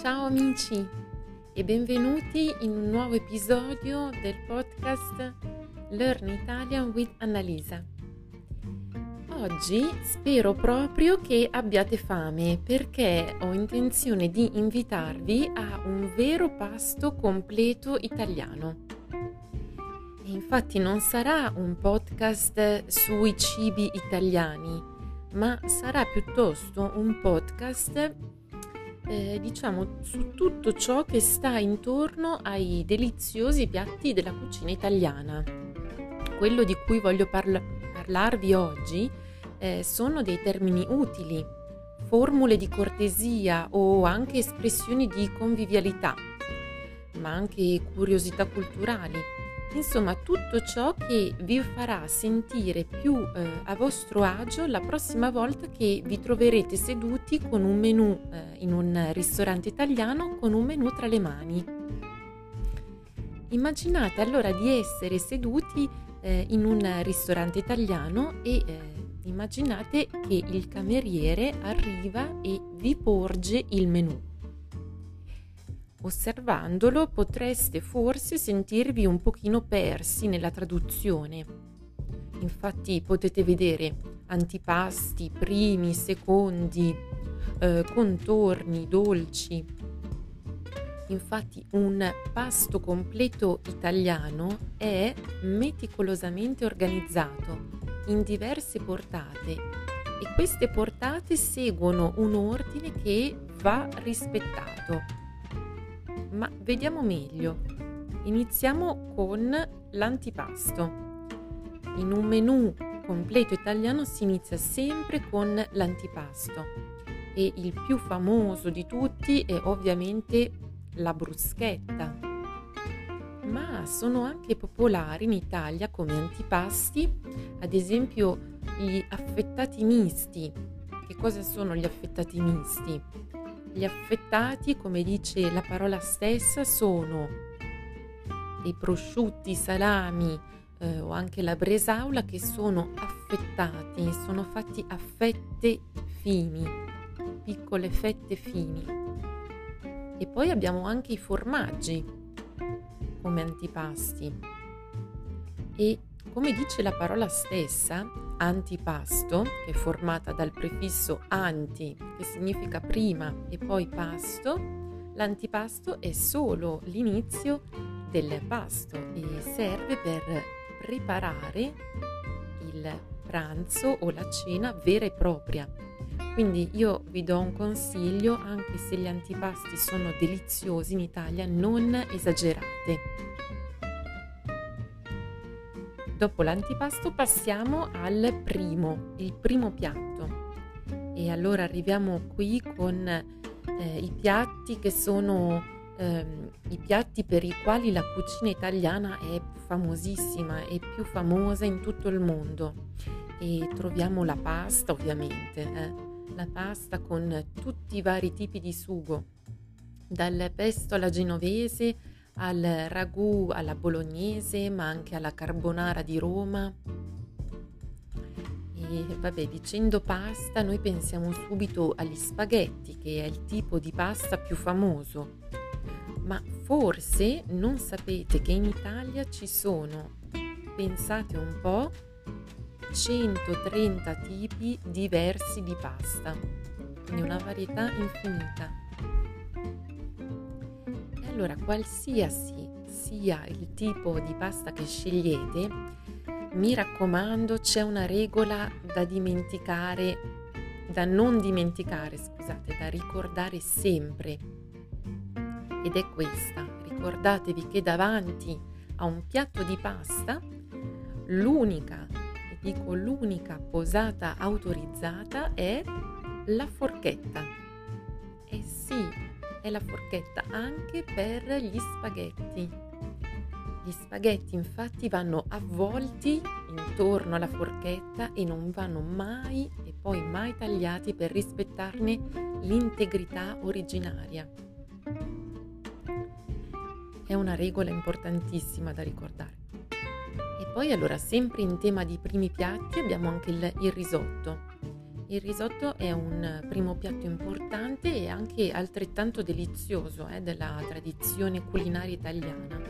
Ciao amici e benvenuti in un nuovo episodio del podcast Learn Italian with Annalisa. Oggi spero proprio che abbiate fame perché ho intenzione di invitarvi a un vero pasto completo italiano. E infatti non sarà un podcast sui cibi italiani, ma sarà piuttosto un podcast eh, diciamo su tutto ciò che sta intorno ai deliziosi piatti della cucina italiana. Quello di cui voglio parla- parlarvi oggi eh, sono dei termini utili, formule di cortesia o anche espressioni di convivialità, ma anche curiosità culturali. Insomma, tutto ciò che vi farà sentire più eh, a vostro agio la prossima volta che vi troverete seduti con un menù eh, in un ristorante italiano con un menù tra le mani. Immaginate allora di essere seduti eh, in un ristorante italiano e eh, immaginate che il cameriere arriva e vi porge il menù. Osservandolo potreste forse sentirvi un pochino persi nella traduzione. Infatti potete vedere antipasti, primi, secondi, eh, contorni, dolci. Infatti un pasto completo italiano è meticolosamente organizzato in diverse portate e queste portate seguono un ordine che va rispettato. Ma vediamo meglio. Iniziamo con l'antipasto. In un menù completo italiano si inizia sempre con l'antipasto e il più famoso di tutti è ovviamente la bruschetta. Ma sono anche popolari in Italia come antipasti, ad esempio gli affettati misti. Che cosa sono gli affettati misti? Gli affettati, come dice la parola stessa, sono dei prosciutti, salami eh, o anche la bresaula che sono affettati, sono fatti a fette fini, piccole fette fini. E poi abbiamo anche i formaggi come antipasti. E come dice la parola stessa, antipasto, che è formata dal prefisso anti, che significa prima, e poi pasto, l'antipasto è solo l'inizio del pasto e serve per preparare il pranzo o la cena vera e propria. Quindi io vi do un consiglio, anche se gli antipasti sono deliziosi in Italia, non esagerate Dopo l'antipasto passiamo al primo, il primo piatto. E allora arriviamo qui con eh, i piatti che sono eh, i piatti per i quali la cucina italiana è famosissima, è più famosa in tutto il mondo. E troviamo la pasta ovviamente, eh? la pasta con tutti i vari tipi di sugo, dal pesto alla genovese al ragù alla bolognese, ma anche alla carbonara di Roma. E vabbè, dicendo pasta, noi pensiamo subito agli spaghetti, che è il tipo di pasta più famoso. Ma forse non sapete che in Italia ci sono, pensate un po', 130 tipi diversi di pasta, quindi una varietà infinita. Allora, qualsiasi sia il tipo di pasta che scegliete, mi raccomando, c'è una regola da dimenticare, da non dimenticare, scusate, da ricordare sempre. Ed è questa. Ricordatevi che davanti a un piatto di pasta, l'unica, e dico l'unica posata autorizzata è la forchetta. Eh sì, è la forchetta anche per gli spaghetti. Gli spaghetti infatti vanno avvolti intorno alla forchetta e non vanno mai e poi mai tagliati per rispettarne l'integrità originaria. È una regola importantissima da ricordare. E poi allora sempre in tema di primi piatti abbiamo anche il, il risotto. Il risotto è un primo piatto importante e anche altrettanto delizioso eh, della tradizione culinaria italiana.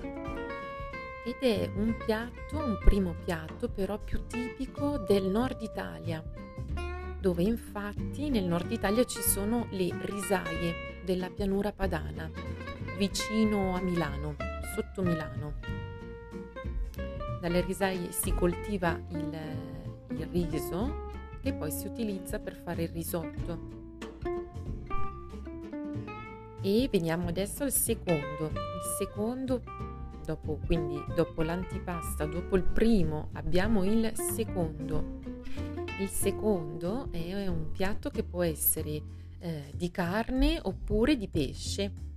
Ed è un piatto, un primo piatto però più tipico del nord Italia, dove infatti nel nord Italia ci sono le risaie della pianura padana, vicino a Milano, sotto Milano. Dalle risaie si coltiva il, il riso che poi si utilizza per fare il risotto. E veniamo adesso al secondo. Il secondo, dopo, quindi dopo l'antipasta, dopo il primo, abbiamo il secondo. Il secondo è un piatto che può essere eh, di carne oppure di pesce.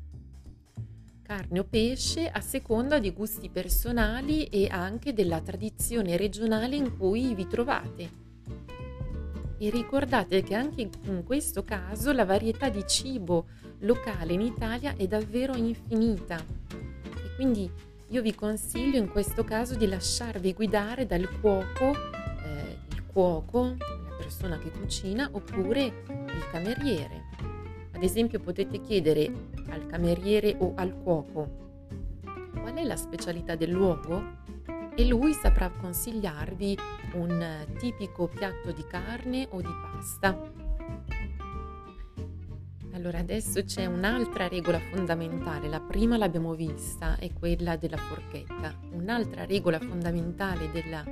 Carne o pesce a seconda dei gusti personali e anche della tradizione regionale in cui vi trovate. E ricordate che anche in questo caso la varietà di cibo locale in Italia è davvero infinita. E quindi io vi consiglio in questo caso di lasciarvi guidare dal cuoco, eh, il cuoco, la persona che cucina, oppure il cameriere. Ad esempio potete chiedere al cameriere o al cuoco qual è la specialità del luogo e lui saprà consigliarvi un tipico piatto di carne o di pasta. Allora adesso c'è un'altra regola fondamentale, la prima l'abbiamo vista, è quella della forchetta. Un'altra regola fondamentale della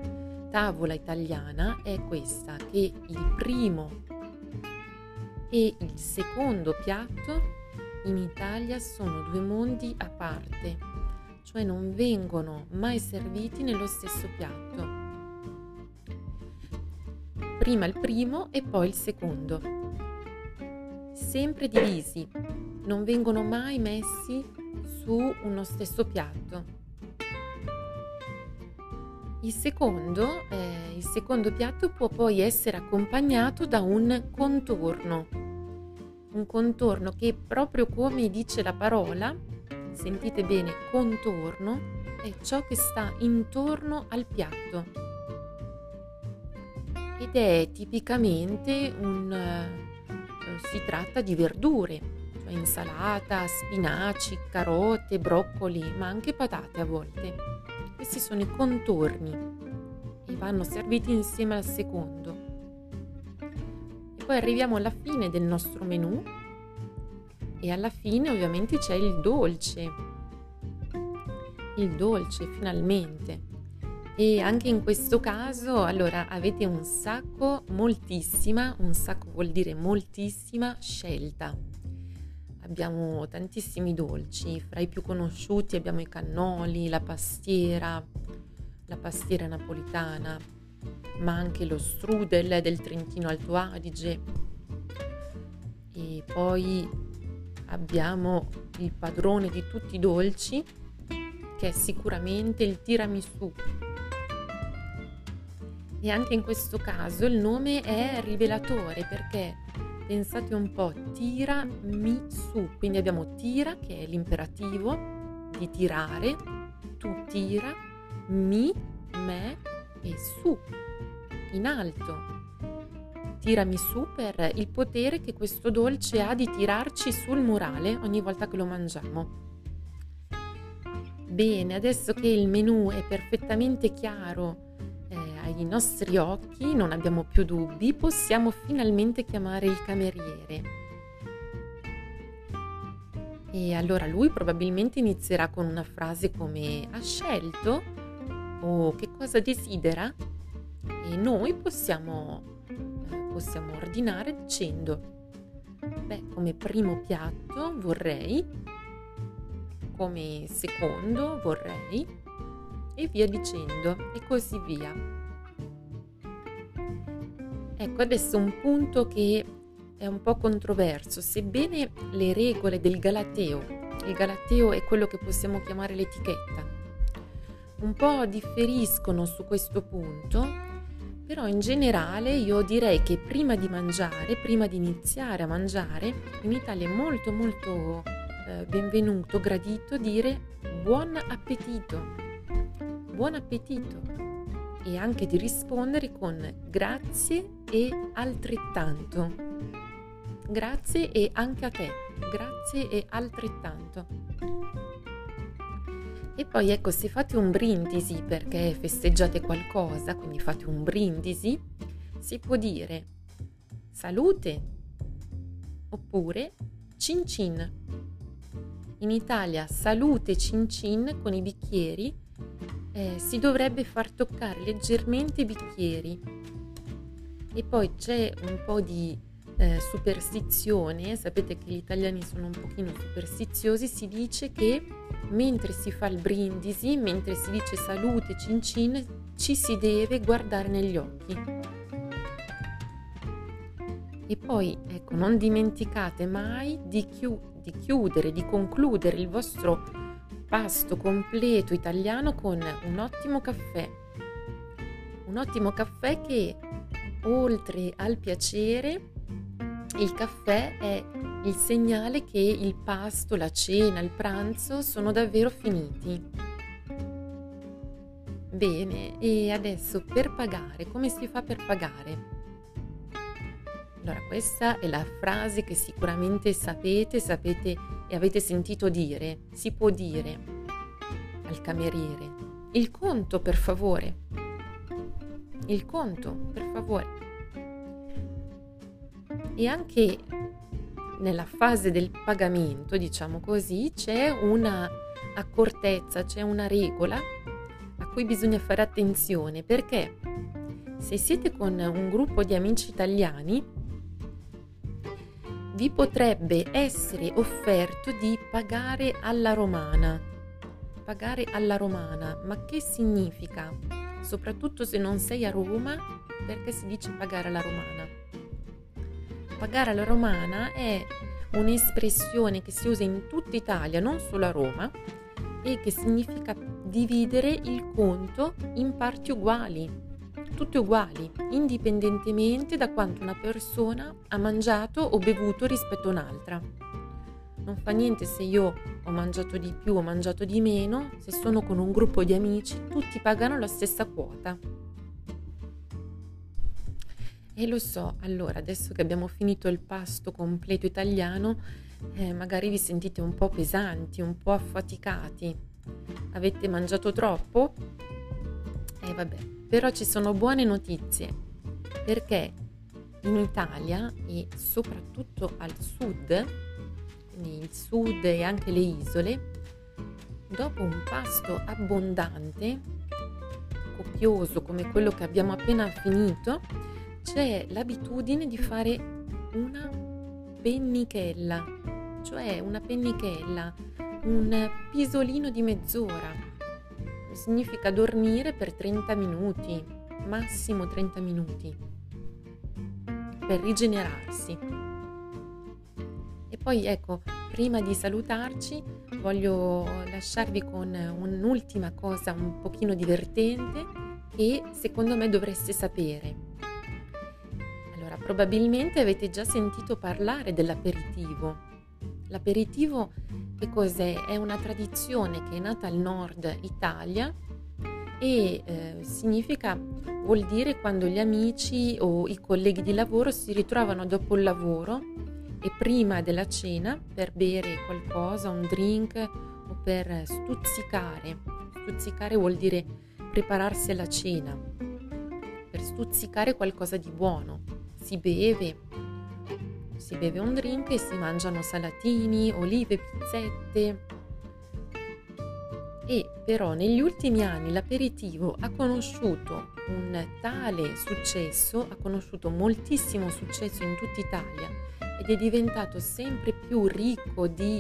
tavola italiana è questa, che il primo e il secondo piatto in Italia sono due mondi a parte cioè non vengono mai serviti nello stesso piatto. Prima il primo e poi il secondo. Sempre divisi, non vengono mai messi su uno stesso piatto. Il secondo, eh, il secondo piatto può poi essere accompagnato da un contorno, un contorno che proprio come dice la parola sentite bene, contorno è ciò che sta intorno al piatto ed è tipicamente un eh, si tratta di verdure, cioè insalata, spinaci, carote, broccoli, ma anche patate a volte. Questi sono i contorni e vanno serviti insieme al secondo. E poi arriviamo alla fine del nostro menù e alla fine ovviamente c'è il dolce. Il dolce finalmente. E anche in questo caso, allora, avete un sacco, moltissima, un sacco vuol dire moltissima scelta. Abbiamo tantissimi dolci, fra i più conosciuti abbiamo i cannoli, la pastiera, la pastiera napolitana, ma anche lo strudel del Trentino Alto Adige. E poi abbiamo il padrone di tutti i dolci che è sicuramente il tiramisù. E anche in questo caso il nome è rivelatore perché pensate un po' tiramisù, quindi abbiamo tira che è l'imperativo di tirare, tu tira, mi, me e su in alto tirami su per il potere che questo dolce ha di tirarci sul murale ogni volta che lo mangiamo. Bene, adesso che il menù è perfettamente chiaro ai nostri occhi, non abbiamo più dubbi, possiamo finalmente chiamare il cameriere. E allora lui probabilmente inizierà con una frase come ha scelto o che cosa desidera e noi possiamo possiamo ordinare dicendo, beh, come primo piatto vorrei, come secondo vorrei e via dicendo e così via. Ecco adesso un punto che è un po' controverso, sebbene le regole del Galateo, il Galateo è quello che possiamo chiamare l'etichetta, un po' differiscono su questo punto, però in generale io direi che prima di mangiare, prima di iniziare a mangiare, in Italia è molto molto eh, benvenuto, gradito dire buon appetito. Buon appetito. e anche di rispondere con grazie e altrettanto. Grazie e anche a te, grazie e altrettanto. E poi ecco, se fate un brindisi perché festeggiate qualcosa, quindi fate un brindisi, si può dire salute oppure cin cin. In Italia salute cin cin con i bicchieri eh, si dovrebbe far toccare leggermente i bicchieri e poi c'è un po' di eh, superstizione, sapete che gli italiani sono un pochino superstiziosi, si dice che mentre si fa il brindisi, mentre si dice salute cin cin, ci si deve guardare negli occhi. E poi, ecco, non dimenticate mai di, chiu- di chiudere, di concludere il vostro pasto completo italiano con un ottimo caffè. Un ottimo caffè che oltre al piacere, il caffè è il segnale che il pasto, la cena, il pranzo sono davvero finiti. Bene, e adesso per pagare, come si fa per pagare? Allora, questa è la frase che sicuramente sapete, sapete e avete sentito dire, si può dire al cameriere, il conto per favore, il conto per favore. E anche nella fase del pagamento, diciamo così, c'è una accortezza, c'è una regola a cui bisogna fare attenzione perché se siete con un gruppo di amici italiani, vi potrebbe essere offerto di pagare alla romana. Pagare alla romana, ma che significa? Soprattutto se non sei a Roma, perché si dice pagare alla romana? Pagare alla romana è un'espressione che si usa in tutta Italia, non solo a Roma, e che significa dividere il conto in parti uguali tutte uguali, indipendentemente da quanto una persona ha mangiato o bevuto rispetto a un'altra. Non fa niente se io ho mangiato di più o mangiato di meno, se sono con un gruppo di amici, tutti pagano la stessa quota. E lo so, allora adesso che abbiamo finito il pasto completo italiano, eh, magari vi sentite un po' pesanti, un po' affaticati. Avete mangiato troppo? E eh, vabbè, però ci sono buone notizie perché in Italia e soprattutto al sud, il sud e anche le isole, dopo un pasto abbondante, copioso come quello che abbiamo appena finito, c'è l'abitudine di fare una pennichella, cioè una pennichella, un pisolino di mezz'ora significa dormire per 30 minuti, massimo 30 minuti, per rigenerarsi. Poi ecco, prima di salutarci voglio lasciarvi con un'ultima cosa un pochino divertente che secondo me dovreste sapere. Allora, probabilmente avete già sentito parlare dell'aperitivo. L'aperitivo che cos'è? È una tradizione che è nata al nord Italia e eh, significa, vuol dire quando gli amici o i colleghi di lavoro si ritrovano dopo il lavoro e prima della cena per bere qualcosa, un drink o per stuzzicare. Stuzzicare vuol dire prepararsi alla cena, per stuzzicare qualcosa di buono. Si beve, si beve un drink e si mangiano salatini, olive, pizzette. E però negli ultimi anni l'aperitivo ha conosciuto un tale successo, ha conosciuto moltissimo successo in tutta Italia ed è diventato sempre più ricco di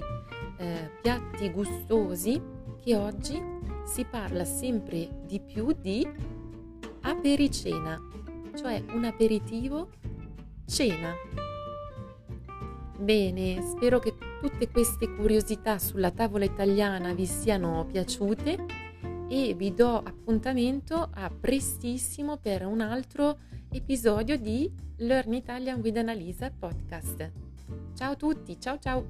eh, piatti gustosi che oggi si parla sempre di più di apericena, cioè un aperitivo cena. Bene, spero che tutte queste curiosità sulla tavola italiana vi siano piaciute e vi do appuntamento a prestissimo per un altro episodio di Learn Italian with Annalisa podcast. Ciao a tutti, ciao ciao!